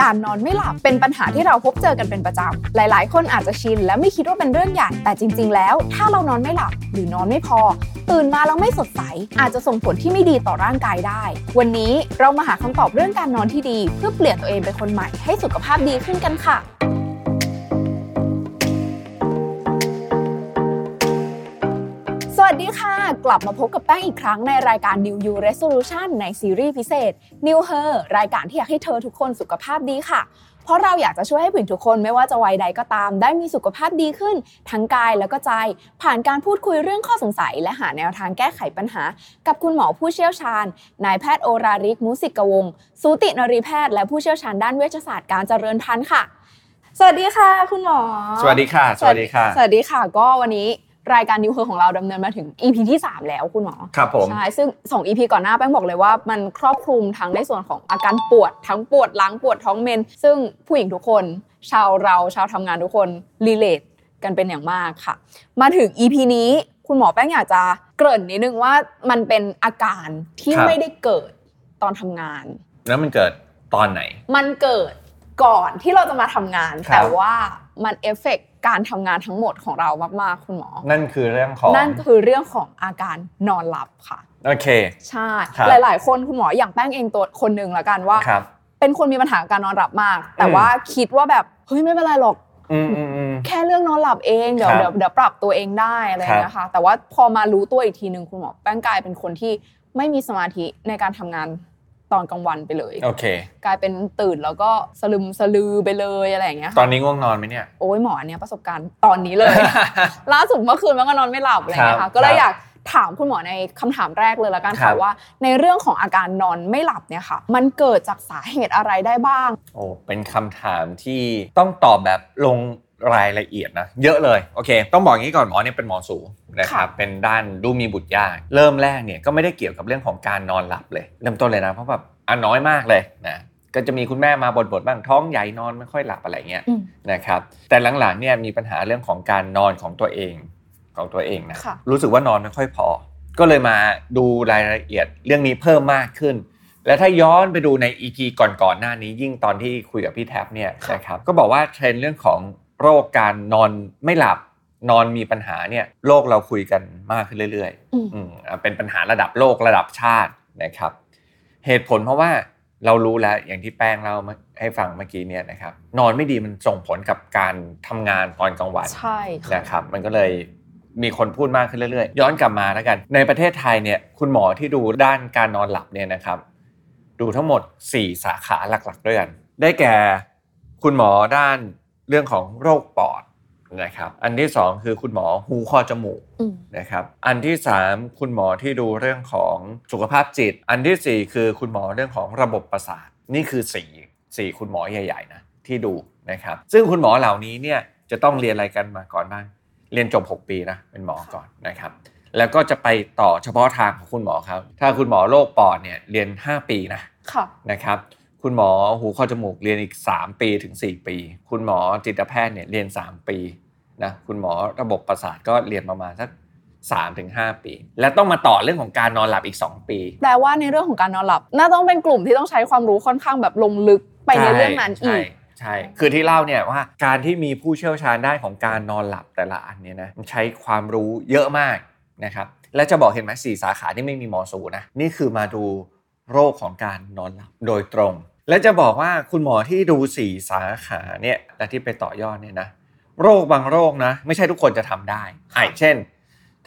การนอนไม่หลับเป็นปัญหาที่เราพบเจอกันเป็นประจำ หลายๆ คนอาจจะชินและไม่คิดว่าเป็นเรื่องใหญ่ แต่จริง ๆ แล้ว ถ้าเรานอนไม่หลับหรือนอนไม่พอ ตื่นมาแล้วไม่สดใส อาจจะส่งผลที่ไม่ดีต่อร่างกายได้ วันนี้เรามาหาคำตอบเรื่องการนอนที่ดี เพื่อเปลี่ยนตัวเองเป็นคนใหม่ให้สุขภาพดีขึ้นกันค่ะ วัสดีค่ะ กลับมาพบกับแป้งอีกครั้งในรายการ New You Resolution ในซีรีส์พิเศษ New Her รายการที่อยากให้เธอทุกคนสุขภาพดีค่ะ เพราะเราอยากจะช่วยให้ผู้หญิงทุกคนไม่ว่าจะวัยใดก็ตาม ได้มีสุขภาพดีขึ้น ทั้งกายแล้วก็ใจ ผ่านการพูดคุยเรื่องข้อสงสัย และหาแนวทางแก้ไขปัญหา กับคุณหมอผู้เชี่ยวชาญนายแพทย์โอราริกมุสิกวงศ์สูตินรีแพทย์และผู้เชี่ยวชาญด้านเวชศาสตร์การเจริญพันธุ์ค่ะ สวัสดีค่ะ คุณหมอ สวัสดีค่ะ สวัสดีค่ะ สวัสดีค่ะ ก็วันนี้ รายการนิวเ r อของเราดำเนินมาถึง EP ที่ 3 แล้วคุณหมอ ครับผม ใช่ ซึ่ง 2 EP ก่อนหน้าแป้งบอกเลยว่ามันครอบคลุมทั้งในส่วนของอาการปวด ทั้งปวดหลังปวดท้องเมน ซึ่งผู้หญิงทุกคน ชาวเราชาวทำงานทุกคน relate กันเป็นอย่างมากค่ะ มาถึง EP นี้คุณหมอแป้งอยากจะเกริ่นนิดนึงว่ามันเป็นอาการที่ครับไม่ได้เกิดตอนทำงาน แล้วมันเกิดตอนไหน มันเกิด ก่อนที่เราจะมาทำงาน ครับ แต่ว่ามันเอฟเฟกต์การทำงานทั้งหมดของเรามากๆคุณหมอ นั่นคือเรื่องของนั่นคือเรื่องของอาการนอนหลับค่ะ โอเค ใช่ ครับ หลาย ๆ คนคุณหมออย่างแป้งเองตัวคนหนึ่งละกันว่า ครับ เป็นคนมีปัญหาการนอนหลับมาก แต่อืม ว่าคิดว่าแบบเฮ้ยไม่เป็นไรหรอก อืมอืมอืม แค่เรื่องนอนหลับเองเดี๋ยวครับเดี๋ยวเดี๋ยวปรับตัวเองได้อะไรอย่างเงี้ยค่ะแต่ว่าพอมารู้ตัวอีกทีหนึ่งคุณหมอแป้งกลายเป็นคนที่ไม่มีสมาธิในการทำงาน ตอนกลางวันไปเลย โอเค กลายเป็นตื่นแล้วก็สลึมสลือไปเลยอะไรอย่างเงี้ยตค่ะอนนี้ง่วงนอนไหมเนี่ย โอ้ยหมออันเนี้ยประสบการณ์ตอนนี้เลย ล่าสุดเมื่อคืนมันก็นอนไม่หลับอะไรอย่างเงี้ยครัค่ะบก็เลยครับอยากถามคุณหมอในคำถามแรกเลยละกันครัค่ะบว่า ในเรื่องของอาการนอนไม่หลับเนี่ยค่ะ มันเกิดจากสาเหตุอะไรได้บ้าง โอ้เป็นคำถามที่ต้องตอบแบบลง รายละเอียดนะเยอะเลยโอเค ต้องบอกอย่างนี้ก่อนหมอเนี่ยเป็นหมอสูนะครับค่ะเป็นด้านดูมีบุตรยาก เริ่มแรกเนี่ยก็ไม่ได้เกี่ยวกับเรื่องของการนอนหลับเลยเริ่มต้นเลยนะเพราะแบบอันน้อยมากเลยนะก็จะมีคุณแม่มาบ่นๆบ้างท้องใหญ่นอนไม่ค่อยหลับอะไรเงี้ยอืมนะครับแต่หลังๆเนี่ยมีปัญหาเรื่องของการนอนของตัวเองของตัวเองนะค่ะรู้สึกว่านอนไม่ค่อยพอ ก็เลยมาดูรายละเอียดเรื่องนี้เพิ่มมากขึ้น และถ้าย้อนไปดูใน EP ก่อนๆหน้านี้ยิ่งตอนที่คุยกับพี่แท็บเนี่ยค่ะนะครับก็บอกว่าเทรนด์เรื่องของ โรคการนอนไม่หลับนอนมีปัญหาเนี่ยโลกเราคุยกันมากขึ้นเรื่อยอืมๆอืมอะเป็นปัญหาระดับโลกระดับชาตินะครับ เหตุผลเพราะว่าเรารู้แล้วอย่างที่แป้งเล่ามาให้ฟังเมื่อกี้เนี่ยนะครับนอนไม่ดีมันส่งผลกับการทำงานตอนกลางวันใช่ค่ะนะครับมันก็เลยมีคนพูดมากขึ้นเรื่อยๆ ย้อนกลับมาแล้วกัน ในประเทศไทยเนี่ยคุณหมอที่ดูด้านการนอนหลับเนี่ยนะครับ ดูทั้งหมด 4 สาขาหลักๆด้วยกัน ได้แก่ คุณหมอด้าน เรื่องของโรคปอดนะครับ อันที่2คือคุณหมอหูคอจมูกอืมนะครับ อันที่3คุณหมอที่ดูเรื่องของสุขภาพจิต อันทีสี่4คือคุณหมอเรื่องของระบบประสาท นี่คือ4 4คุณหมอใหญ่ๆนะที่ดูนะครับ ซึ่งคุณหมอเหล่านี้เนี่ยจะต้องเรียนอะไรกันมาก่อนบ้าง เรียนจบ 6 ปีนะเป็นหมอก่อนนะครับ แล้วก็จะไปต่อเฉพาะทางของคุณหมอครับ ถ้าคุณหมอโรคปอดเนี่ยเรียน 5 ปีนะค่ะนะครับ คุณหมอหูคอจมูกเรียนอีก 3 ปีถึง 4 ปี คุณหมอจิตแพทย์เนี่ยเรียน 3 ปีนะคุณหมอระบบประสาทก็เรียนประมาณสัก3ถึง5ปี และต้องมาต่อเรื่องของการนอนหลับอีก 2 ปีแปลว่าในเรื่องของการนอนหลับ น่าต้องเป็นกลุ่มที่ต้องใช้ความรู้ค่อนข้างแบบลงลึกไปในเรื่องนั้นอีใช่กใช่ คือที่เล่าเนี่ยว่าการที่มีผู้เชี่ยวชาญด้านของการนอนหลับแต่ละอันเนี่ยนะมันใช้ความรู้เยอะมากนะครับและจะบอกเห็นไหมสี่สาขาที่ไม่มีหมอสูนะนี่คือมาดูโรคของการนอนหลับโดยตรง และจะบอกว่าคุณหมอที่ดูสี่สาขาเนี่ยและที่ไปต่อยอดเนี่ยนะโรคบางโรคนะไม่ใช่ทุกคนจะทำได้ไอ้เช่น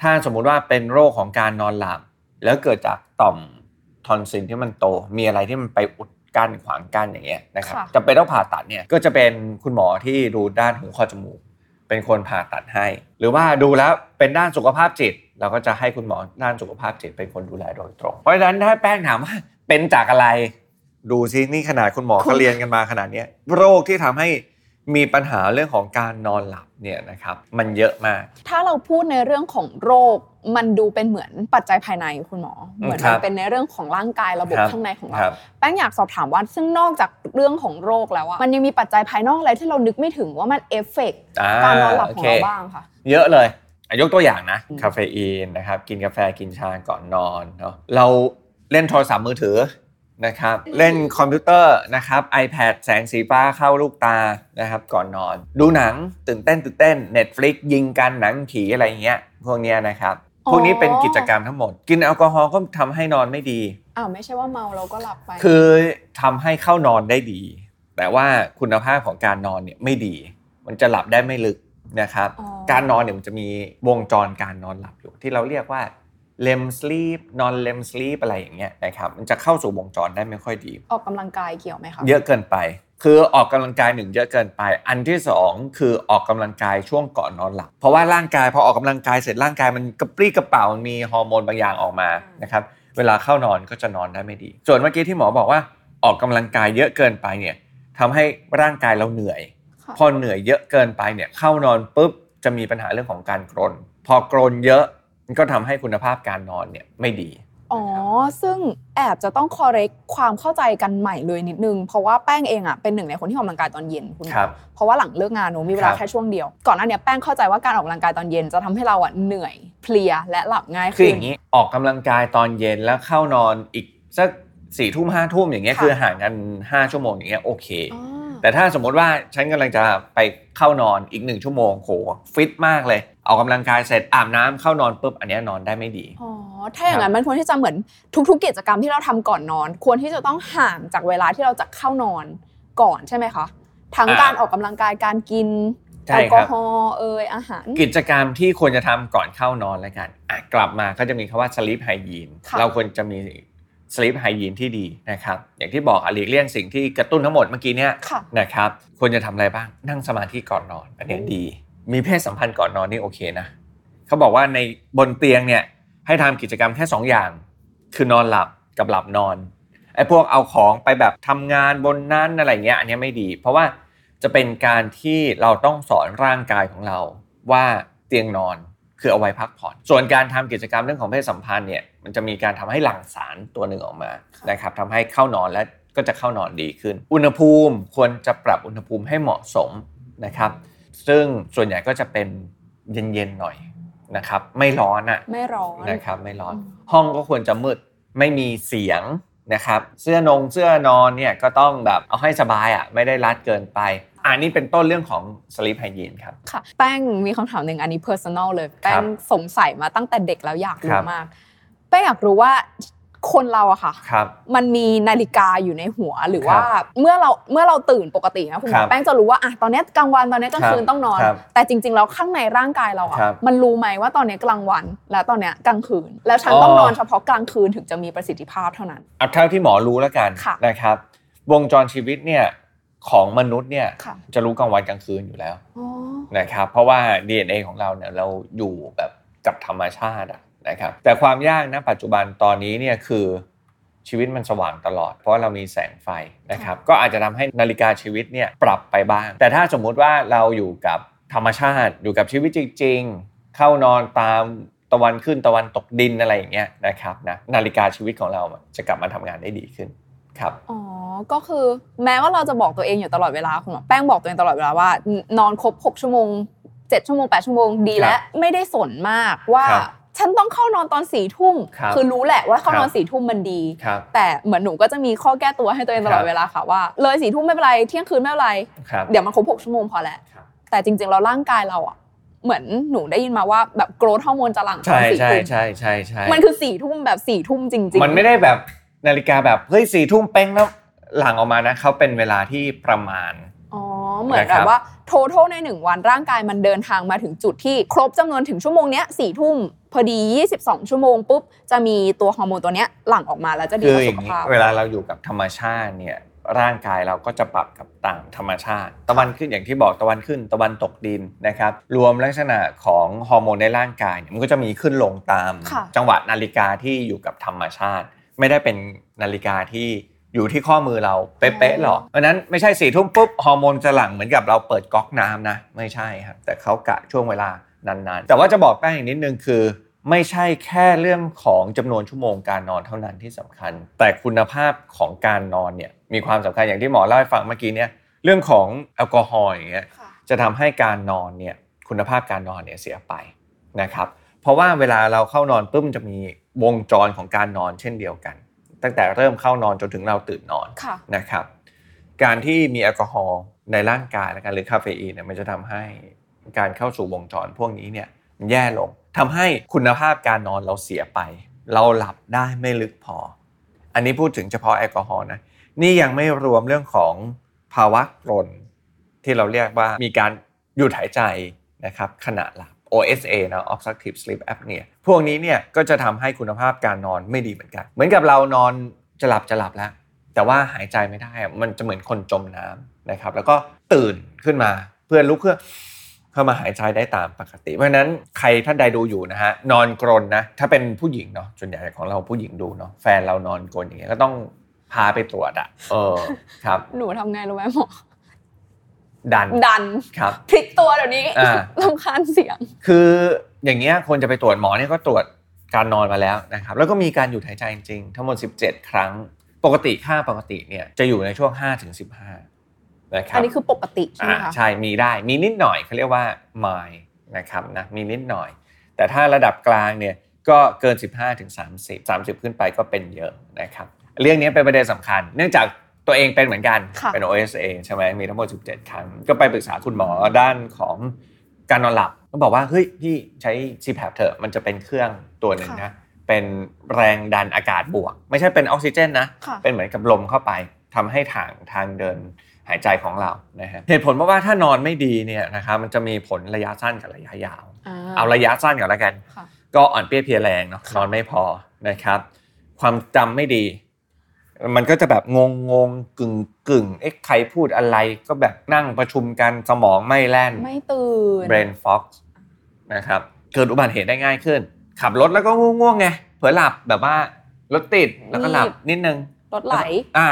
ถ้าสมมุติว่าเป็นโรคของการนอนหลับ แล้วเกิดจากต่อมทอนซิลที่มันโต มีอะไรที่มันไปอุดกั้นขวางกั้นอย่างเงี้ยนะครับค่ะจำเป็นต้องผ่าตัดเนี่ยก็จะเป็นคุณหมอที่ดูด้านหูคอจมูก เป็นคนผ่าตัดให้ หรือว่าดูแล้วเป็นด้านสุขภาพจิต เราก็จะให้คุณหมอด้านสุขภาพจิตเป็นคนดูแลโดยตรง เพราะฉะนั้นถ้าแป้งถามว่าเป็นจากอะไร ดูซินี่ขนาดคุณหมอเขาเรียนกันมาขนาดเนี้ยโรคที่ทำให้มีปัญหาเรื่องของการนอนหลับเนี่ยนะครับมันเยอะมาก ถ้าเราพูดในเรื่องของโรคมันดูเป็นเหมือนปัจจัยภายในคุณหมอ เหมือนมันครับเป็นในเรื่องของร่างกายระบบครับข้างในของเราครับแป้งอยากสอบถามว่าซึ่งนอกจากเรื่องของโรคแล้วอะมันยังมีปัจจัยภายนอกอะไรที่เรานึกไม่ถึงว่ามันเอการนอนหลับของเราบ้างค่ะ เยอะเลยอะยกตัวอย่างนะอืมคาเฟอีนนะครับกินกาแฟกินชาก่อนนอนเนาะเราเล่นโทรศัพท์มือถือ นะครับเล่นคอมพิวเตอร์นะครับ iPad แสงสีฟ้าเข้าลูกตานะครับก่อนนอน ดูหนังตื่นเต้นตื่นเต้น Netflix ยิงกันหนังผีอะไรอย่างเงี้ยพวกเนี้ยนะครับพวกนี้เป็นกิจกรรมทั้งหมด กินแอลกอฮอล์ก็ทำให้นอนไม่ดีอ้าวไม่ใช่ว่าเมาเราก็หลับไป คือทำให้เข้านอนได้ดี แต่ว่าคุณภาพของการนอนเนี่ยไม่ดี มันจะหลับได้ไม่ลึกนะครับอ๋อการนอนเนี่ยมันจะมีวงจรการนอนหลับอยู่ที่เราเรียกว่า REM sleep non REM sleep อะไรอย่างเงี้ยนะครับมันจะเข้าสู่วงจรได้ไม่ค่อยดี ออกกำลังกายเกี่ยวไหมคะเยอะเกินไป คือออกกำลังกายหนึ่งเยอะเกินไป อันที่สองคือออกกำลังกายช่วงก่อนนอนหลับ เพราะว่าร่างกายพอออกกำลังกายเสร็จร่างกายมันกระปรี้กระเป๋ามันมีฮอร์โมนบางอย่างออกมานะครับเวลาเข้านอนก็จะนอนได้ไม่ดี ส่วนเมื่อกี้ที่หมอบอกว่าออกกำลังกายเยอะเกินไปเนี่ยทำให้ร่างกายเราเหนื่อยค่ะพอเหนื่อยเยอะเกินไปเนี่ยเข้านอนปุ๊บจะมีปัญหาเรื่องของการกรน พอกรนเยอะ มันก็ทำให้คุณภาพการนอนเนี่ยไม่ดีอ๋อ ซึ่งแอบจะต้อง correct ความเข้าใจกันใหม่เลยนิดนึง เพราะว่าแป้งเองอะเป็นหนึ่งในคนที่ออกกำลังกายตอนเย็นคุณหมอครับเพราะว่าหลังเลิกงานหนูมีเวลาครับแค่ช่วงเดียว ก่อนหน้าเนี้ยแป้งเข้าใจว่าการออกกำลังกายตอนเย็นจะทำให้เราอะเหนื่อยเพลียและหลับง่ายคือขึ้อนย่างนี้ออกกำลังกายตอนเย็นแล้วเข้านอนอีกสักสี่ทุ่มห้าทุ่มอย่างเงี้ยค่ะคือห่างกัน5ชั่วโมงอย่างเงี้ยโอเคอ๋อ แต่ถ้าสมมติว่าฉันกำลังจะไปเข้านอนอีกหนึ่งชั่วโมงโหฟิตมากเลยออกกำลังกายเสร็จอาบน้ำเข้านอนปุ๊บอันเนี้ยนอนได้ไม่ดีอ๋อถ้าอย่างนั้นมันควรที่จะเหมือนทุก ๆ กิจกรรมที่เราทำก่อนนอน ควรที่จะต้องห่างจากเวลาที่เราจะเข้านอนก่อนใช่ไหมคะทั้งอ่าการออกกำลังกายการกินใช่แอลคกรัอบฮอล์เอยอาหาร กิจกรรมที่ควรจะทำก่อนเข้านอนแล้วกันอะกลับมาก็จะมีคำว่า sleep hygiene ค่ะเราควรจะมี sleep hygiene ที่ดีนะครับอย่างที่บอกอะหลีกเลี่ยงสิ่งที่กระตุ้นทั้งหมดเมื่อกี้เนี่ยค่ะนะครับควรจะทำอะไรบ้างนั่งสมาธิก่อนนอนอันเนี้ยดี มีเพศสัมพันธ์ก่อนนอนนี่โอเคนะเขาบอกว่าในบนเตียงเนี่ยให้ทำกิจกรรมแค่สองอย่าง คือนอนหลับกับหลับนอนไอ้พวกเอาของไปแบบทำงานบนนั้นอะไรเงี้ยอันเนี้ยไม่ดี เพราะว่าจะเป็นการที่เราต้องสอนร่างกายของเราว่าเตียงนอน คือเอาไว้พักผ่อน ส่วนการทำกิจกรรมเรื่องของเพศสัมพันธ์เนี่ยมันจะมีการทำให้หลั่งสารตัวหนึ่งออกมาค่ะนะครับทำให้เข้านอนและก็จะเข้านอนดีขึ้น อุณหภูมิควรจะปรับอุณหภูมิให้เหมาะสมนะครับ ซึ่งส่วนใหญ่ก็จะเป็นเย็นๆหน่อยนะครับ ไม่ร้อนอะไม่ร้อนนะครับไม่ร้อนอืมห้องก็ควรจะมืดไม่มีเสียงนะครับ เสื้อนงเสื้อนอนเนี่ยก็ต้องแบบเอาให้สบายอะไม่ได้รัดเกินไป อันนี้เป็นต้นเรื่องของ sleep hygiene ครับค่ะ แป้งมีคำถามหนึ่งอันนี้ personal เลย แป้งสงสัยมาตั้งแต่เด็กแล้วอยากครัรู้บมาก แป้งอยากรู้ว่าคนเราอะค่ะครับมันมีนาฬิกาอยู่ในหัวหรือครับว่าเมื่อเราเมื่อเราตื่นปกตินะคุณหมครัอบแป้งจะรู้ว่าอะตอนเนี้ยกลางวันตอนเนี้ยกลางคืนครับต้องนอนครับแต่จริง ๆ แล้วข้างในร่างกายเราอะครับมันรู้ไหมว่าตอนเนี้ยกลางวัน และตอนเนี้ยกลางคืน แล้วฉันต้องนอนเฉพาะกลางคืนถึงจะมีประสิทธิภาพเท่านั้นเอาเท่าที่หมอรู้แล้วกันค่ะนะครับวงจรชีวิตเนี่ย ของมนุษย์เนี่ยค่ะจะรู้กลางวันกลางคืนอยู่แล้วอ๋อนะครับเพราะว่า DNA ของเราเนี่ยเราอยู่แบบกับธรรมชาติอะนะครับแต่ความยากนะปัจจุบันตอนนี้เนี่ยคือชีวิตมันสว่างตลอด เพราะเรามีแสงไฟนะครับก็อาจจะทำให้นาฬิกาชีวิตเนี่ยปรับไปบ้าง แต่ถ้าสมมุติว่าเราอยู่กับธรรมชาติอยู่กับชีวิตจริง ๆ เข้านอนตามตะวันขึ้นตะวันตกดินอะไรอย่างเงี้ยนะครับนะนาฬิกาชีวิตของเราจะกลับมาทำงานได้ดีขึ้น ครับอ๋อก็คือแม้ว่าเราจะบอกตัวเองอยู่ตลอดเวลาคุณหมอแป้งบอกตัวเองตลอดเวลาว่า นอนครบ6ชั่วโมง7ชั่วโมง8ชั่วโมงดีครับและไม่ได้สนมากว่าครับฉันต้องเข้านอนตอนสี่ทุ่มครับคือรู้แหละว่าเข้านอนครับสี่ทุ่มมันดีครับแต่เหมือนหนูก็จะมีข้อแก้ตัวให้ตัวเองตลอคดรับเวลาค่ะว่า เลยสี่ทุ่มไม่เป็นไรเที่ยงคืนไม่เป็นไรครับเดี๋ยวมันครบหกชั่วโมงพอแหละครับแต่จริงๆเราร่างกายเราอะเหมือนหนูได้ยินมาว่าแบบโกรทฮอร์โมนจะหลั่งตอใช่นสี่ใช่ทุ่มใช่ใช่ใช่มันคือสี่ทุ่มแบบสี่ทุ่มจริง ๆ มันไม่ได้แบบ นาฬิกาแบบเฮ้ยสี่ทุ่มเป้งแล้วหลังออกมานะเขาเป็นเวลาที่ประมาณอ๋อเหมือนนะคแบรับบว่า total ในหนึ่งวันร่างกายมันเดินทางมาถึงจุดที่ครบจำนวนถึงชั่วโมงเนี้ยสี่ทุ่มพอดี 22 ชั่วโมงปุ๊บจะมีตัวฮอร์โมนตัวเนี้ยหลั่งออกมาแล้วจะดีคือต่ออสุย่าขงนี้ภาพเวลาเราอยู่กับธรรมชาติเนี่ยร่างกายเราก็จะปรับกับต่างธรรมชาติ ตะวันขึ้นอย่างที่บอกตะวันขึ้น ตะวันตกดินนะครับ รวมลักษณะของฮอร์โมนในร่างกายเนี่ยมันก็จะมีขึ้นลงตามค่ะจังหวะนาฬิกาที่อยู่กับธรรมชาติ ไม่ได้เป็นนาฬิกาที่อยู่ที่ข้อมือเราเป๊ะๆหรอกเพราะฉะนั้นไม่ใช่สี่ทุ่มปุ๊บฮอร์โมนจะหลั่งเหมือนกับเราเปิดก๊อกน้ำนะ ไม่ใช่ครับแต่เขากะช่วงเวลานานๆ แต่ว่าจะบอกแป้งอีกนิดนึงคือ ไม่ใช่แค่เรื่องของจำนวนชั่วโมงการนอนเท่านั้นที่สำคัญ แต่คุณภาพของการนอนเนี่ยมีความสำคัญอย่างที่หมอเล่าให้ฟังเมื่อกี้เนี่ยเรื่องของแอลกอฮอล์อย่างเงี้ยค่ะจะทำให้การนอนเนี่ยคุณภาพการนอนเนี่ยเสียไปนะครับเพราะว่าเวลาเราเข้านอนปุ๊บมันจะมี วงจรของการนอนเช่นเดียวกัน ตั้งแต่เริ่มเข้านอนจนถึงเราตื่นนอนค่ะนะครับ การที่มีแอลกอฮอล์ในร่างกายและการหรือคาเฟอีนเนี่ยมันจะทำให้การเข้าสู่วงจรพวกนี้เนี่ยมันแย่ลงทำให้คุณภาพการนอนเราเสียไป เราหลับได้ไม่ลึกพอ อันนี้พูดถึงเฉพาะแอลกอฮอล์นะนี่ยังไม่รวมเรื่องของภาวะกรนที่เราเรียกว่ามีการหยุดหายใจนะครับขณะหลับ OSA นะ obstructive sleep apnea พวกนี้เนี่ยก็จะทำให้คุณภาพการนอนไม่ดีเหมือนกัน เหมือนกับเรานอนจะหลับจะหลับแล้ว แต่ว่าหายใจไม่ได้อะมันจะเหมือนคนจมน้ำนะครับ แล้วก็ตื่นขึ้นมาเพื่อลุกเพื่อเข้ามาหายใจได้ตามปกติ เพราะฉะนั้นใครท่านใดดูอยู่นะฮะนอนกรนนะ ถ้าเป็นผู้หญิงเนาะส่วนใหญ่ของเราผู้หญิงดูเนาะแฟนเรานอนกรนอย่างเงี้ยก็ต้องพาไปตรวจอะเออครับ หนูทำไงรู้ไหมหมอ ดันดันครับพลิกตัวเดี๋ยวนี้อ่าลำคาญเสียง คืออย่างเงี้ยคนจะไปตรวจหมอเนี่ยก็ตรวจการนอนมาแล้วนะครับ แล้วก็มีการหยุดหายใจจริงๆทั้งหมด 17 ครั้ง ปกติค่าปกติเนี่ยจะอยู่ในช่วง5-15ถึง15นะครับอันนี้คือปกติใช่ไหมอ่าคะใช่มีได้มีนิดหน่อยเขาเรียกว่า m นะครับนะมีนิดหน่อย แต่ถ้าระดับกลางเนี่ยก็เกิน 15ถึง30 30 ขึ้นไปก็เป็นเยอะนะครับเรื่องนี้เป็นประเด็นสำคัญ เนื่องจาก ตัวเองเป็นเหมือนกันค่ะเป็น OSA ใช่ไหมมีทั้งหมด 17 ครั้ง ก็ไปปรึกษาคุณหมอด้านของการนอนหลับก็บอกว่า เฮ้ย พี่ใช้ CPAP เถอะ มันจะเป็นเครื่องตัวหนึ่งนะ เป็นแรงดันอากาศบวก ไม่ใช่เป็นออกซิเจนนะค่ะเป็นเหมือนกับลมเข้าไปทำให้ทางทางเดินหายใจของเรานะฮะเหตุผลเพราะว่าถ้านอนไม่ดีเนี่ยนะครับมันจะมีผลระยะสั้นกับระยะยาว เอาระยะสั้นก่อนแล้วกันค่ะก็อ่อนเปรี้ยเพลียแรงเนาะนอนไม่พอนะครับ ความจำไม่ดี มันก็จะแบบงงงงกึ่งกึ่งเอ๊ะใครพูดอะไรก็แบบนั่งประชุมกันสมองไม่แล่น ไม่ตื่น brain fog นะครับเกิดอุบัติเหตุได้ง่ายขึ้น ขับรถแล้วก็ง่วงๆไงเผลอหลับแบบว่ารถติดแล้วก็หลับนิดนึงรถไหลอ่า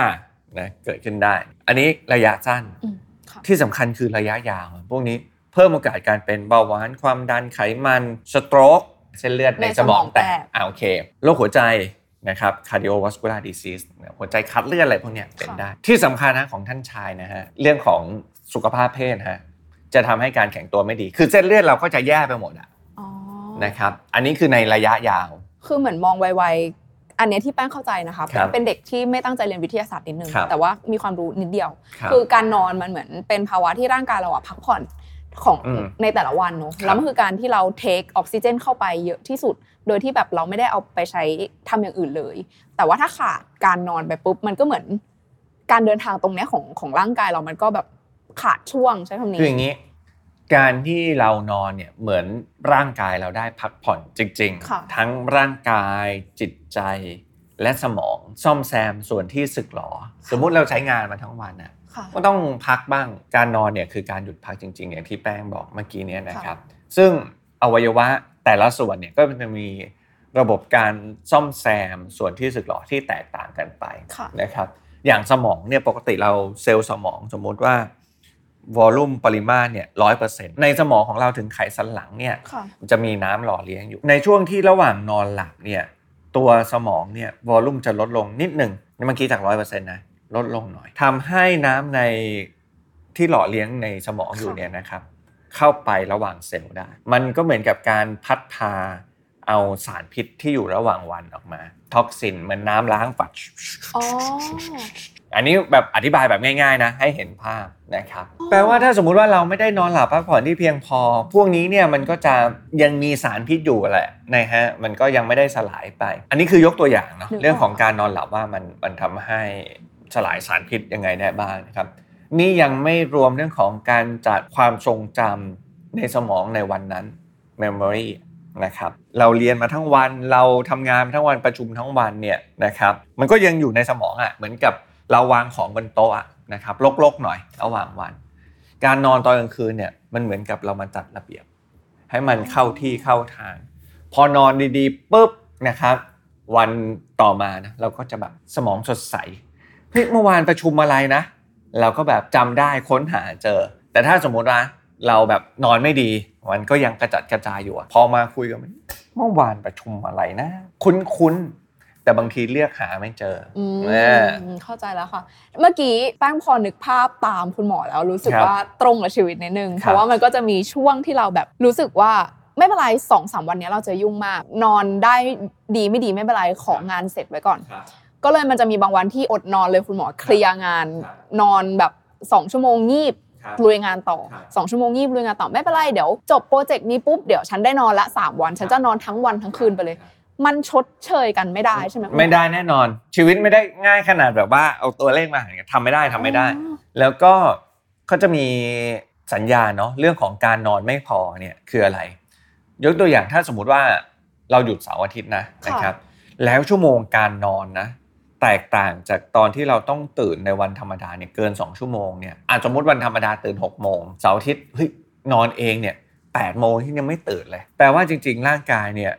นะเกิดขึ้นได้ อันนี้ระยะสั้นอืมค่ะที่สำคัญคือระยะยาว พวกนี้เพิ่มโอกาสการเป็นเบาหวานความดันไขมันสโตรกเส้นเลือดในในสมองสมองแตแตกกอ่าโอเคโรคหัวใจ นะครับ cardiovascular disease เนี่ยหัวใจคัดเลือดอะไรพวกเนี้ยเป็นได้ ที่สำคัญนะของท่านชายนะฮะเรื่องของสุขภาพเพศฮะจะทำให้การแข็งตัวไม่ดี คือเส้นเลือดเราก็จะแย่ไปหมดอะอ๋อนะครับ อันนี้คือในระยะยาว คือเหมือนมองไวๆ อันเนี้ยที่แป้งเข้าใจนะคะครับเป็นเด็กที่ไม่ตั้งใจเรียนวิทยาศาสตร์นิดนึง ครับแต่ว่ามีความรู้นิดเดียว ครับ คือการนอนมันเหมือนเป็นภาวะที่ร่างกายเราอะพักผ่อน ของอืมในแต่ละวันเนอะครับแล้วมันคือการที่เราเทคออกซิเจนเข้าไปเยอะที่สุด โดยที่แบบเราไม่ได้เอาไปใช้ทำอย่างอื่นเลย แต่ว่าถ้าขาดการนอนไปปุ๊บมันก็เหมือนการเดินทางตรงเนี้ยของของร่างกายเรามันก็แบบขาดช่วงใช้คำนี้คืออย่างนี้ การที่เรานอนเนี่ยเหมือนร่างกายเราได้พักผ่อนจริงค่ะๆทั้งร่างกายจิตใจ และสมองซ่อมแซมส่วนที่สึกหรอ สมมุติเราใช้งานมาทั้งวันน่ะค่ะก็ต้องพักบ้างการนอนเนี่ยคือการหยุดพักจริง ๆ อย่างที่แป้งบอกเมื่อกี้เนี่ยนะครับ ซึ่งอวัยวะแต่ละส่วนเนี่ยก็จะมีระบบการซ่อมแซมส่วนที่สึกหรอที่แตกต่างกันไปค่ะนะครับ อย่างสมองเนี่ยปกติเราเซลล์สมองสมมุติว่า volume ปริมาตรเนี่ยร้อยเปอร์เซ็นต์ในสมองของเราถึงไขสันหลังเนี่ยค่ะจะมีน้ำหล่อเลี้ยงอยู่ ในช่วงที่ระหว่างนอนหลับเนี่ย ตัวสมองเนี่ย volume จะลดลงนิดหนึ่งเมื่อกี้จากร้อยเปอร์เซ็นต์นะลดลงหน่อยทำให้น้ำในที่หล่อเลี้ยงในสมองอยู่เนี่ยนะครับ เข้าไประหว่างเซลล์ได้ มันก็เหมือนกับการพัดพาเอาสารพิษที่อยู่ระหว่างวันออกมา toxin เหมือนน้ำล้าง flush อ๋ออันนี้แบบอธิบายแบบง่ายๆนะให้เห็นภาพนะครับอ๋อแปลว่าถ้าสมมุติว่าเราไม่ได้นอนหลับพักผ่อนที่เพียงพอ พวกนี้เนี่ยมันก็จะยังมีสารพิษอยู่แหละนะฮะมันก็ยังไม่ได้สลายไป อันนี้คือยกตัวอย่างเนาะเรื่องของการนอนหลับว่ามันมันทำให้สลายสารพิษยังไงได้บ้างนะครับนี่ยังไม่รวมเรื่องของการจัดความทรงจำในสมองในวันนั้น memory นะครับเราเรียนมาทั้งวันเราทำงานมาทั้งวันประชุมทั้งวันเนี่ยนะครับมันก็ยังอยู่ในสมองอะ่ะเหมือนกับ เราวางของบนโต๊ะนะครับลกๆหน่อยระหว่างวัน การนอนตอนกลางคืนเนี่ยมันเหมือนกับเรามาจัดระเบียบ ให้มันเข้าที่เข้าทาง พอนอนดีๆปุ๊บนะครับ วันต่อมานะเราก็จะแบบสมองสดใสเฮ้ยเมื่อวานประชุมอะไรนะ เราก็แบบจำได้ค้นหาเจอ แต่ถ้าสมมติว่าเราแบบนอนไม่ดี มันก็ยังกระจัดกระจายอยู่พอมาคุยกันมันเมื่อวานประชุมอะไรนะ คุ้นๆ แต่บางทีเรียกหาไม่เจอออืมเออเข้าใจแล้วค่ะ เมื่อกี้แป้งพอนึกภาพตามคุณหมอแล้วรู้สึกครับว่าตรงกับชีวิตนิดนึงครับเพราะว่ามันก็จะมีช่วงที่เราแบบรู้สึกว่าไม่เป็นไรสองสามวันนี้เราจะยุ่งมาก นอนได้ดีไม่ดีไม่เป็นไรของงานเสร็จไว้ก่อน ก็เลยมันจะมีบางวันที่อดนอนเลยคุณหมอเคลียร์งานครับนอนแบบสองชั่วโมงงีบครับลุยงานต่อครับสองชั่วโมงงีบลุยงานต่อไม่เป็นไรเดี๋ยวจบโปรเจกต์นี้ปุ๊บเดี๋ยวฉันได้นอนละสามวัน ฉันจะนอนทั้งวันทั้งคืนไปเลย มันชดเชยกันไม่ได้ใช่ไหมคุณหอไม่ได้แน่นอน ชีวิตไม่ได้ง่ายขนาดแบบว่าเอาตัวเลขมาหารกันทำไม่ได้ทำไม่ได้อ๋อแล้วก็เขาจะมีสัญญาณเนาะเรื่องของการนอนไม่พอเนี่ยคืออะไร ยกตัวอย่างถ้าสมมุติว่าเราหยุดเสาร์อาทิตย์นะนะครับ แล้วชั่วโมงการนอนนะแตกต่างจากตอนที่เราต้องตื่นในวันธรรมดาเนี่ยเกิน 2 ชั่วโมงเนี่ยอาจสมมติวันธรรมดาตื่น6โมงเสาร์อาทิตย์เฮ้ยนอนเองเนี่ย8โมงที่ยังไม่ตื่นเลย แปลว่าจริง ๆ ร่างกายเนี่ย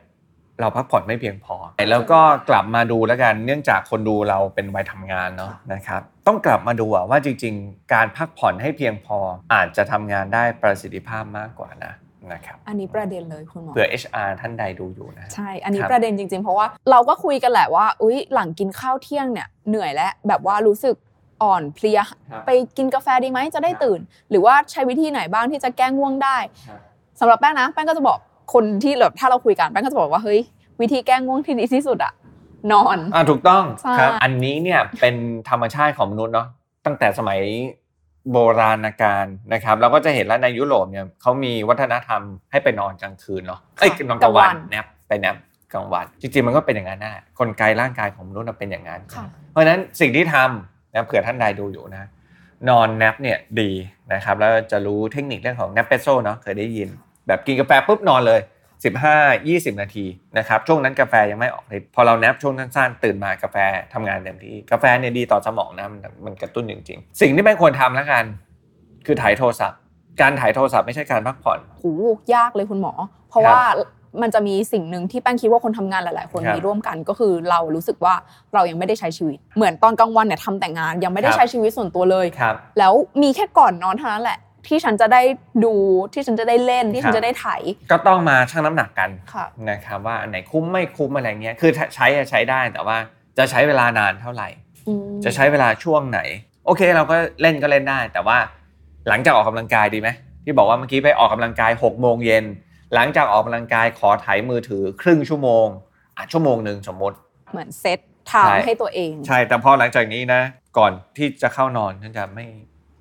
เราพักผ่อนไม่เพียงพอ แล้วก็กลับมาดูแล้วกันเนื่องจากคนดูเราเป็นวัยทำงานเนาะนะครับต้องกลับมาดูอะว่าจริง ๆ การพักผ่อนให้เพียงพออาจจะทำงานได้ประสิทธิภาพมากกว่านะนะครับอันนี้ประเด็นเลยคุณหมอเผื่อ HR ท่านใดดูอยู่นะใช่ อันนี้ครับประเด็นจริง ๆ เพราะว่าเราก็คุยกันแหละว่าอุ๊ยหลังกินข้าวเที่ยงเนี่ยเหนื่อยแล้วแบบว่ารู้สึกอ่อนเพลียครับไปกินกาแฟดีไหมจะได้ครับตื่น หรือว่าใช้วิธีไหนบ้างที่จะแก้ง่วงได้ครับสำหรับแป้งนะแป้งก็จะบอก คนที่แบบถ้าเราคุยกันแป้งก็จะบอกว่าเฮ้ยวิธีแก้ง่วงที่ดีที่สุดอะนอนอ่าถูกต้องใช่ครับ อันนี้เนี่ยเป็นธรรมชาติของมนุษย์เนาะตั้งแต่สมัยโบราณกาลนะครับเราก็จะเห็นแล้วในยุโรปเนี่ยเขามีวัฒนธรรมให้ไปนอนกลางคืนเนาะเอ้ยนอนกลางวันแนบไปแนบกลางวันจริงๆมันก็เป็นอย่างนั้นนะกลไกร่างกายของมนุษย์มันเป็นอย่างนั้นค่ะเพราะฉะนั้นสิ่งที่ทำนะเผื่อท่านใดดูอยู่นะนอนแนปเนี่ยดีนะครับแล้วจะรู้เทคนิคเรื่องของแนปเปโซเนาะเคยได้ยิน แบบกินกาแฟปุ๊บนอนเลย 15 20 นาทีนะครับช่วงนั้นกาแฟยังไม่ออกฤทธิ์พอเราแนปช่วงสั้นๆตื่นมากาแฟทำงานเต็มที่กาแฟเนี่ยดีต่อสมองนะมันมันกระตุ้นจริงๆ สิ่งที่ไม่ควรทำแล้วกัน คือถ่ายโทรศัพท์ การถ่ายโทรศัพท์ไม่ใช่การพักผ่อนหูยากเลยคุณหมอ เพราะว่ามันจะมีสิ่งหนึ่งที่แป้งคิดว่าคนทำงานหลาย ๆ คนครับมีร่วมกันก็คือเรารู้สึกว่าเรายังไม่ได้ใช้ชีวิต เหมือนตอนกลางวันเนี่ยทำแต่งานยังไม่ได้ครับใช้ชีวิตส่วนตัวเลยครับแล้วมีแค่ก่อนนอนเท่านั้นแหละ ที่ฉันจะได้ดูที่ฉันจะได้เล่นที่ฉัครันบจะได้ไถก็ต้องมาชั่งน้ำหนักกันค่ะนะครับว่าอันไหนคุ้มไม่คุ้มอะไรเงี้ยคือถ้าใช้อะใช้ได้แต่ว่าจะใช้เวลานานเท่าไหร่อืมจะใช้เวลาช่วงไหน โอเคเราก็เล่นก็เล่นได้ แต่ว่าหลังจากออกกำลังกายดีไหมที่บอกว่าเมื่อกี้ไปออกกำลังกาย6กโมงเย็นหลังจากออกกำลังกายขอถ่ายมือถือครึ่งชั่วโมงอะชั่วโมงหนึ่งสมมติ เหมือนเซตไทใช่ม์ให้ตัวเอง ใช่แต่พอหลังจากนี้นะ ก่อนที่จะเข้านอนฉันจะไม่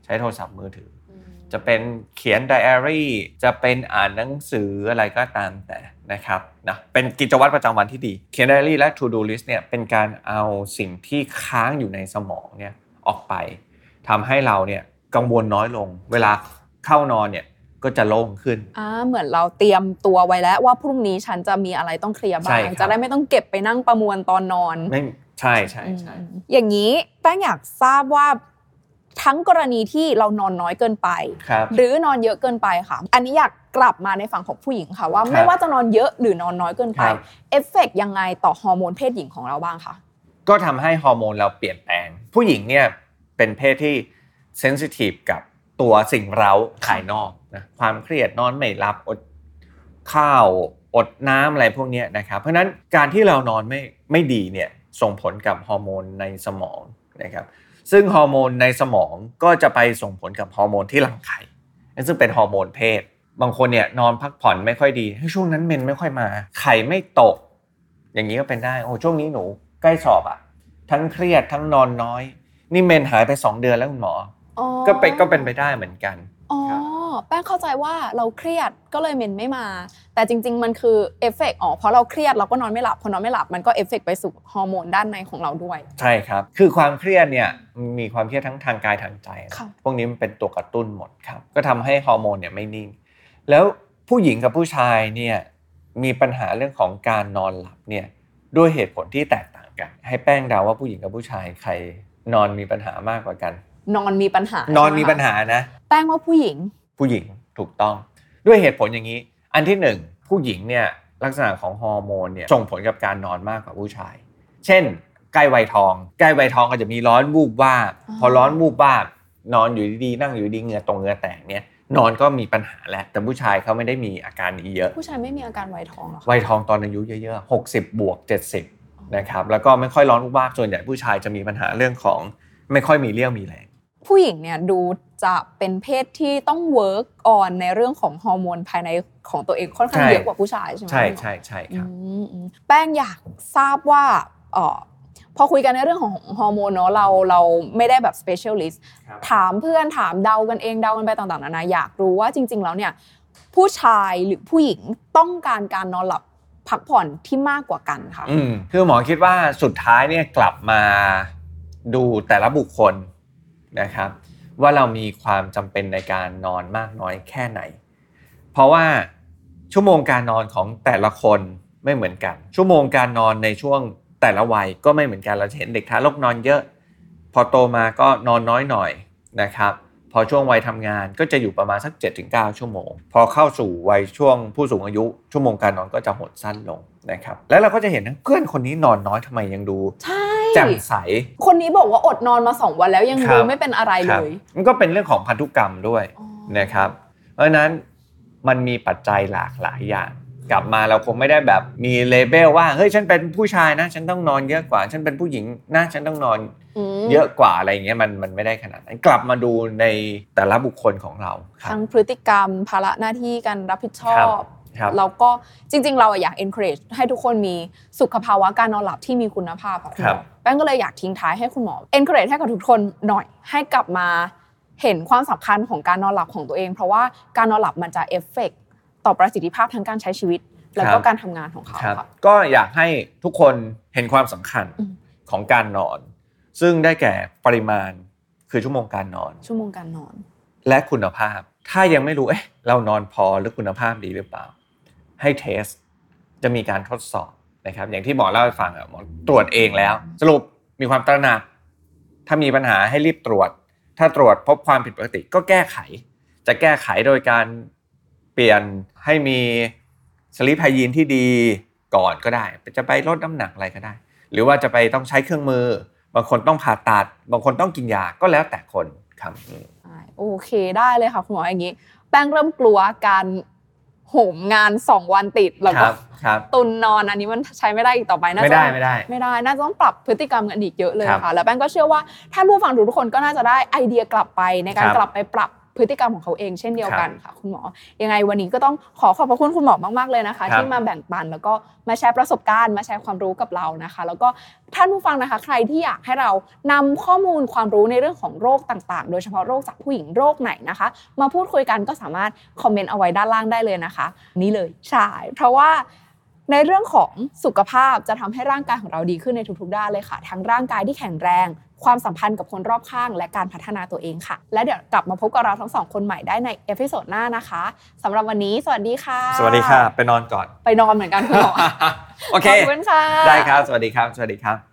ใช้โทรศัพท์มือถือ จะเป็นเขียนไดอารี่ จะเป็นอ่านหนังสืออะไรก็ตามแต่นะครับนะเป็นกิจวัตรประจำวันที่ดี เขียนไดอารี่และ to do list เนี่ยเป็นการเอาสิ่งที่ค้างอยู่ในสมองเนี่ยออกไปทำให้เราเนี่ยกังวลน้อยลง เวลาเข้านอนเนี่ยก็จะโล่งขึ้นอ่าเหมือนเราเตรียมตัวไว้แล้วว่าพรุ่งนี้ฉันจะมีอะไรต้องเคลียร์ใช่บ้างครับจะได้ไม่ต้องเก็บไปนั่งประมวลตอนนอนไม่ใช่ใช่ใช่อืมอย่างนี้แป้งอยากทราบว่า ทั้งกรณีที่เรานอนน้อยเกินไปครับหรือนอนเยอะเกินไปค่ะ อันนี้อยากกลับมาในฝั่งของผู้หญิงค่ะ ว่าครับไม่ว่าจะนอนเยอะหรือนอนน้อยเกินไปครับเอฟเฟกต์ยังไงต่อฮอร์โมนเพศหญิงของเราบ้างคะก็ทำให้ฮอร์โมนเราเปลี่ยนแปลง ผู้หญิงเนี่ยเป็นเพศที่เซนซิทีฟกับตัวสิ่งเร้าภายนอกนะความเครียดนอนไม่หลับอดข้าวอดน้ำอะไรพวกเนี้ยนะครับ เพราะฉะนั้นการที่เรานอนไม่ไม่ดีเนี่ยส่งผลกับฮอร์โมนในสมองนะครับ ซึ่งฮอร์โมนในสมองก็จะไปส่งผลกับฮอร์โมนที่หลั่งไข่ซึ่งเป็นฮอร์โมนเพศ บางคนเนี่ยนอนพักผ่อนไม่ค่อยดีเฮ้ยช่วงนั้นเมนไม่ค่อยมา ไข่ไม่ตก อย่างนี้ก็เป็นได้โอ้ช่วงนี้หนูใกล้สอบอะทั้งเครียดทั้งนอนน้อย นี่เมนส์หายไป 2 เดือนแล้วคุณหมออ๋อก็เป็นก็เป็นไปได้เหมือนกันอ๋อครับ แป้งเข้าใจว่าเราเครียดก็เลยเมนส์ไม่มา แต่จริง ๆ มันคือเอฟเฟกต์อ๋อเพราะเราเครียดเราก็นอนไม่หลับพอนอนไม่หลับมันก็เอฟเฟกต์ไปสู่ฮอร์โมนด้านในของเราด้วย ใช่ครับ คือความเครียดเนี่ยมีความเครียดทั้งทางกายทางใจนะค่ะพวกนี้มันเป็นตัวกระตุ้นหมดครับ ก็ทำให้ฮอร์โมนเนี่ยไม่นิ่ง แล้วผู้หญิงกับผู้ชายเนี่ยมีปัญหาเรื่องของการนอนหลับเนี่ยด้วยเหตุผลที่แตกต่างกัน ให้แป้งเดาว่าผู้หญิงกับผู้ชายใครนอนมีปัญหามากกว่ากัน นอนมีปัญหานอนใช่ไหมีคะปัญหานะ แป้งว่าผู้หญิง ผู้หญิงถูกต้อง ด้วยเหตุผลอย่างนี้ อันที่หนึ่งผู้หญิงเนี่ยลักษณะของฮอร์โมนเนี่ยส่งผลกับการนอนมากกว่าผู้ชาย เช่นใกล้วัยทอง ใกล้วัยทองก็จะมีร้อนวูบวาบอ๋อพอร้อนวูบวาบนอนอยู่ดีๆนั่งอยู่ดีๆเหงื่อตรงเหงื่อแตกเนี่ยนอนก็มีปัญหาแล้วแต่ผู้ชายเขาไม่ได้มีอาการนี้เยอะ ผู้ชายไม่มีอาการวัยทองเหรอคะวัยทองตอนอายุเยอะๆ60 บวก 70นะครับแล้วก็ไม่ค่อยร้อนวูบวาบส่วนใหญ่ผู้ชายจะมีปัญหาเรื่องของไม่ค่อยมีเรี่ยวมีแรง ผู้หญิงเนี่ยดูจะเป็นเพศที่ต้อง work on ในเรื่องของฮอร์โมนภายในของตัวเองค่อนข้างใช่เยอะกว่าผู้ชายใช่ไหมใช่คุณหมอใช่ใช่ครับอืมอืมแป้งอยากทราบว่าเออพอคุยกันในเรื่องของฮอร์โมนเนาะเราเราไม่ได้แบบ specialist ครับถามเพื่อนถามเดากันเองเดากันไปต่างๆนานาอยากรู้ว่าจริง ๆ แล้วเนี่ยผู้ชายหรือผู้หญิงต้องการการนอนหลับพักผ่อนที่มากกว่ากันค่ะอืมคือหมอคิดว่าสุดท้ายเนี่ยกลับมาดูแต่ละบุคคล นะครับ ว่าเรามีความจำเป็นในการนอนมากน้อยแค่ไหน เพราะว่าชั่วโมงการนอนของแต่ละคนไม่เหมือนกัน ชั่วโมงการนอนในช่วงแต่ละวัยก็ไม่เหมือนกันเราจะเห็นเด็กทารกนอนเยอะ พอโตมาก็นอนน้อยหน่อยนะครับพอช่วงวัยทำงานก็จะอยู่ประมาณสัก 7-9 ชั่วโมง พอเข้าสู่วัยช่วงผู้สูงอายุ ชั่วโมงการนอนก็จะหดสั้นลงนะครับ แล้วเราก็จะเห็นนะเพื่อนคนนี้นอนน้อยทำไมยังดู ใช่ แจ่มใส คนนี้บอกว่าอดนอนมาสองวันแล้วยังครัดูบไม่เป็นอะไรคเลรับยมันก็เป็นเรื่องของพันธุกรรมด้วยอ๋อนะครับ เพราะฉะนั้นมันมีปัจจัยหลากหลายอย่าง กลับมาเราคงไม่ได้แบบมีเลเบลว่าเฮ้ยฉันเป็นผู้ชายนะ ฉันต้องนอนเยอะกว่า ฉันเป็นผู้หญิงนะฉันต้องนอนมเยอะกว่าอะไรอย่างเงี้ยมันมันไม่ได้ขนาดนั้นกลับมาดูในแต่ละบุคคลของเราครับทั้งพฤติกรรมภาระหน้าที่การรับผิดชอครับบครับ แล้วก็จริง ๆ เราอะอยาก encourage ให้ทุกคนมีสุขภาวะการนอนหลับที่มีคุณภาพอะคุณหครัมอบแป้งก็เลยอยากทิ้งท้ายให้คุณหมอ encourage ให้กับทุกคนหน่อยให้กลับมาเห็นความสำคัญของการนอนหลับของตัวเอง เพราะว่าการนอนหลับมันจะเอฟเฟกต่อประสิทธิภาพทางการใช้ชีวิต แล้วก็การทำงานของเขาครับค่ะก็อยากให้ทุกคนเห็นความสำคัญอืมของการนอน ซึ่งได้แก่ปริมาณคือชั่วโมงการนอน ชั่วโมงการนอน และคุณภาพ ถ้ายังไม่รู้เอ๊ะเรานอนพอหรือคุณภาพดีหรือเปล่า ให้เทส จะมีการทดสอบนะครับ อย่างที่หมอเล่าให้ฟังอะหมอตรวจเองแล้ว สรุปมีความตระหนักถ้ามีปัญหาให้รีบตรวจ ถ้าตรวจพบความผิดปกติก็แก้ไข จะแก้ไขโดยการเปลี่ยนให้มีสลิปไฮยีนที่ดีก่อนก็ได้ จะไปลดน้ำหนักอะไรก็ได้ หรือว่าจะไปต้องใช้เครื่องมือ บางคนต้องผ่าตัด บางคนต้องกินยาก็แล้วแต่คนครับโอเคได้เลยค่ะคุณหมออย่างนี้ แป้งเริ่มกลัวการ โหมงาน 2 วันติดแล้วคก็รับครับตุนนอนอันนี้มันใช้ไม่ได้อีกต่อไปน่าไม่จะได้ไม่ได้ไม่ได้น่าจะต้องปรับพฤติกรรมกันอีกเยอะเลยครับค่ะ แล้วแป้งก็เชื่อว่าท่านผู้ฟังทุกคนก็น่าจะได้ไอเดียกลับไปในการครับกลับไปปรับ พฤติกรรมของเขาเองเช่นเดียวกันค่ะคุณหมอ ยังไงวันนี้ก็ต้องขอขอบพระคุณคุณหมอมากๆเลยนะคะครับที่มาแบ่งปันแล้วก็มาแชร์ประสบการณ์มาแชร์ความรู้กับเรานะคะ แล้วก็ท่านผู้ฟังนะคะ ใครที่อยากให้เรานำข้อมูลความรู้ในเรื่องของโรคต่างๆ โดยเฉพาะโรคจากผู้หญิงโรคไหนนะคะ มาพูดคุยกันก็สามารถคอมเมนต์เอาไว้ด้านล่างได้เลยนะคะ นี่เลยใช่เพราะว่า ในเรื่องของสุขภาพจะทำให้ร่างกายของเราดีขึ้นในทุกๆด้านเลยค่ะ ทั้งร่างกายที่แข็งแรง ความสัมพันธ์กับคนรอบข้าง และการพัฒนาตัวเองค่ะ และเดี๋ยวกลับมาพบกับเราทั้งสองคนใหม่ได้ใน episode หน้านะคะสำหรับวันนี้สวัสดีค่ะ สวัสดีครับไปนอนก่อน ไปนอนเหมือนกันคุณหมอโอเคขอบคุณค่ะ ได้ครับ สวัสดีครับ สวัสดีครับ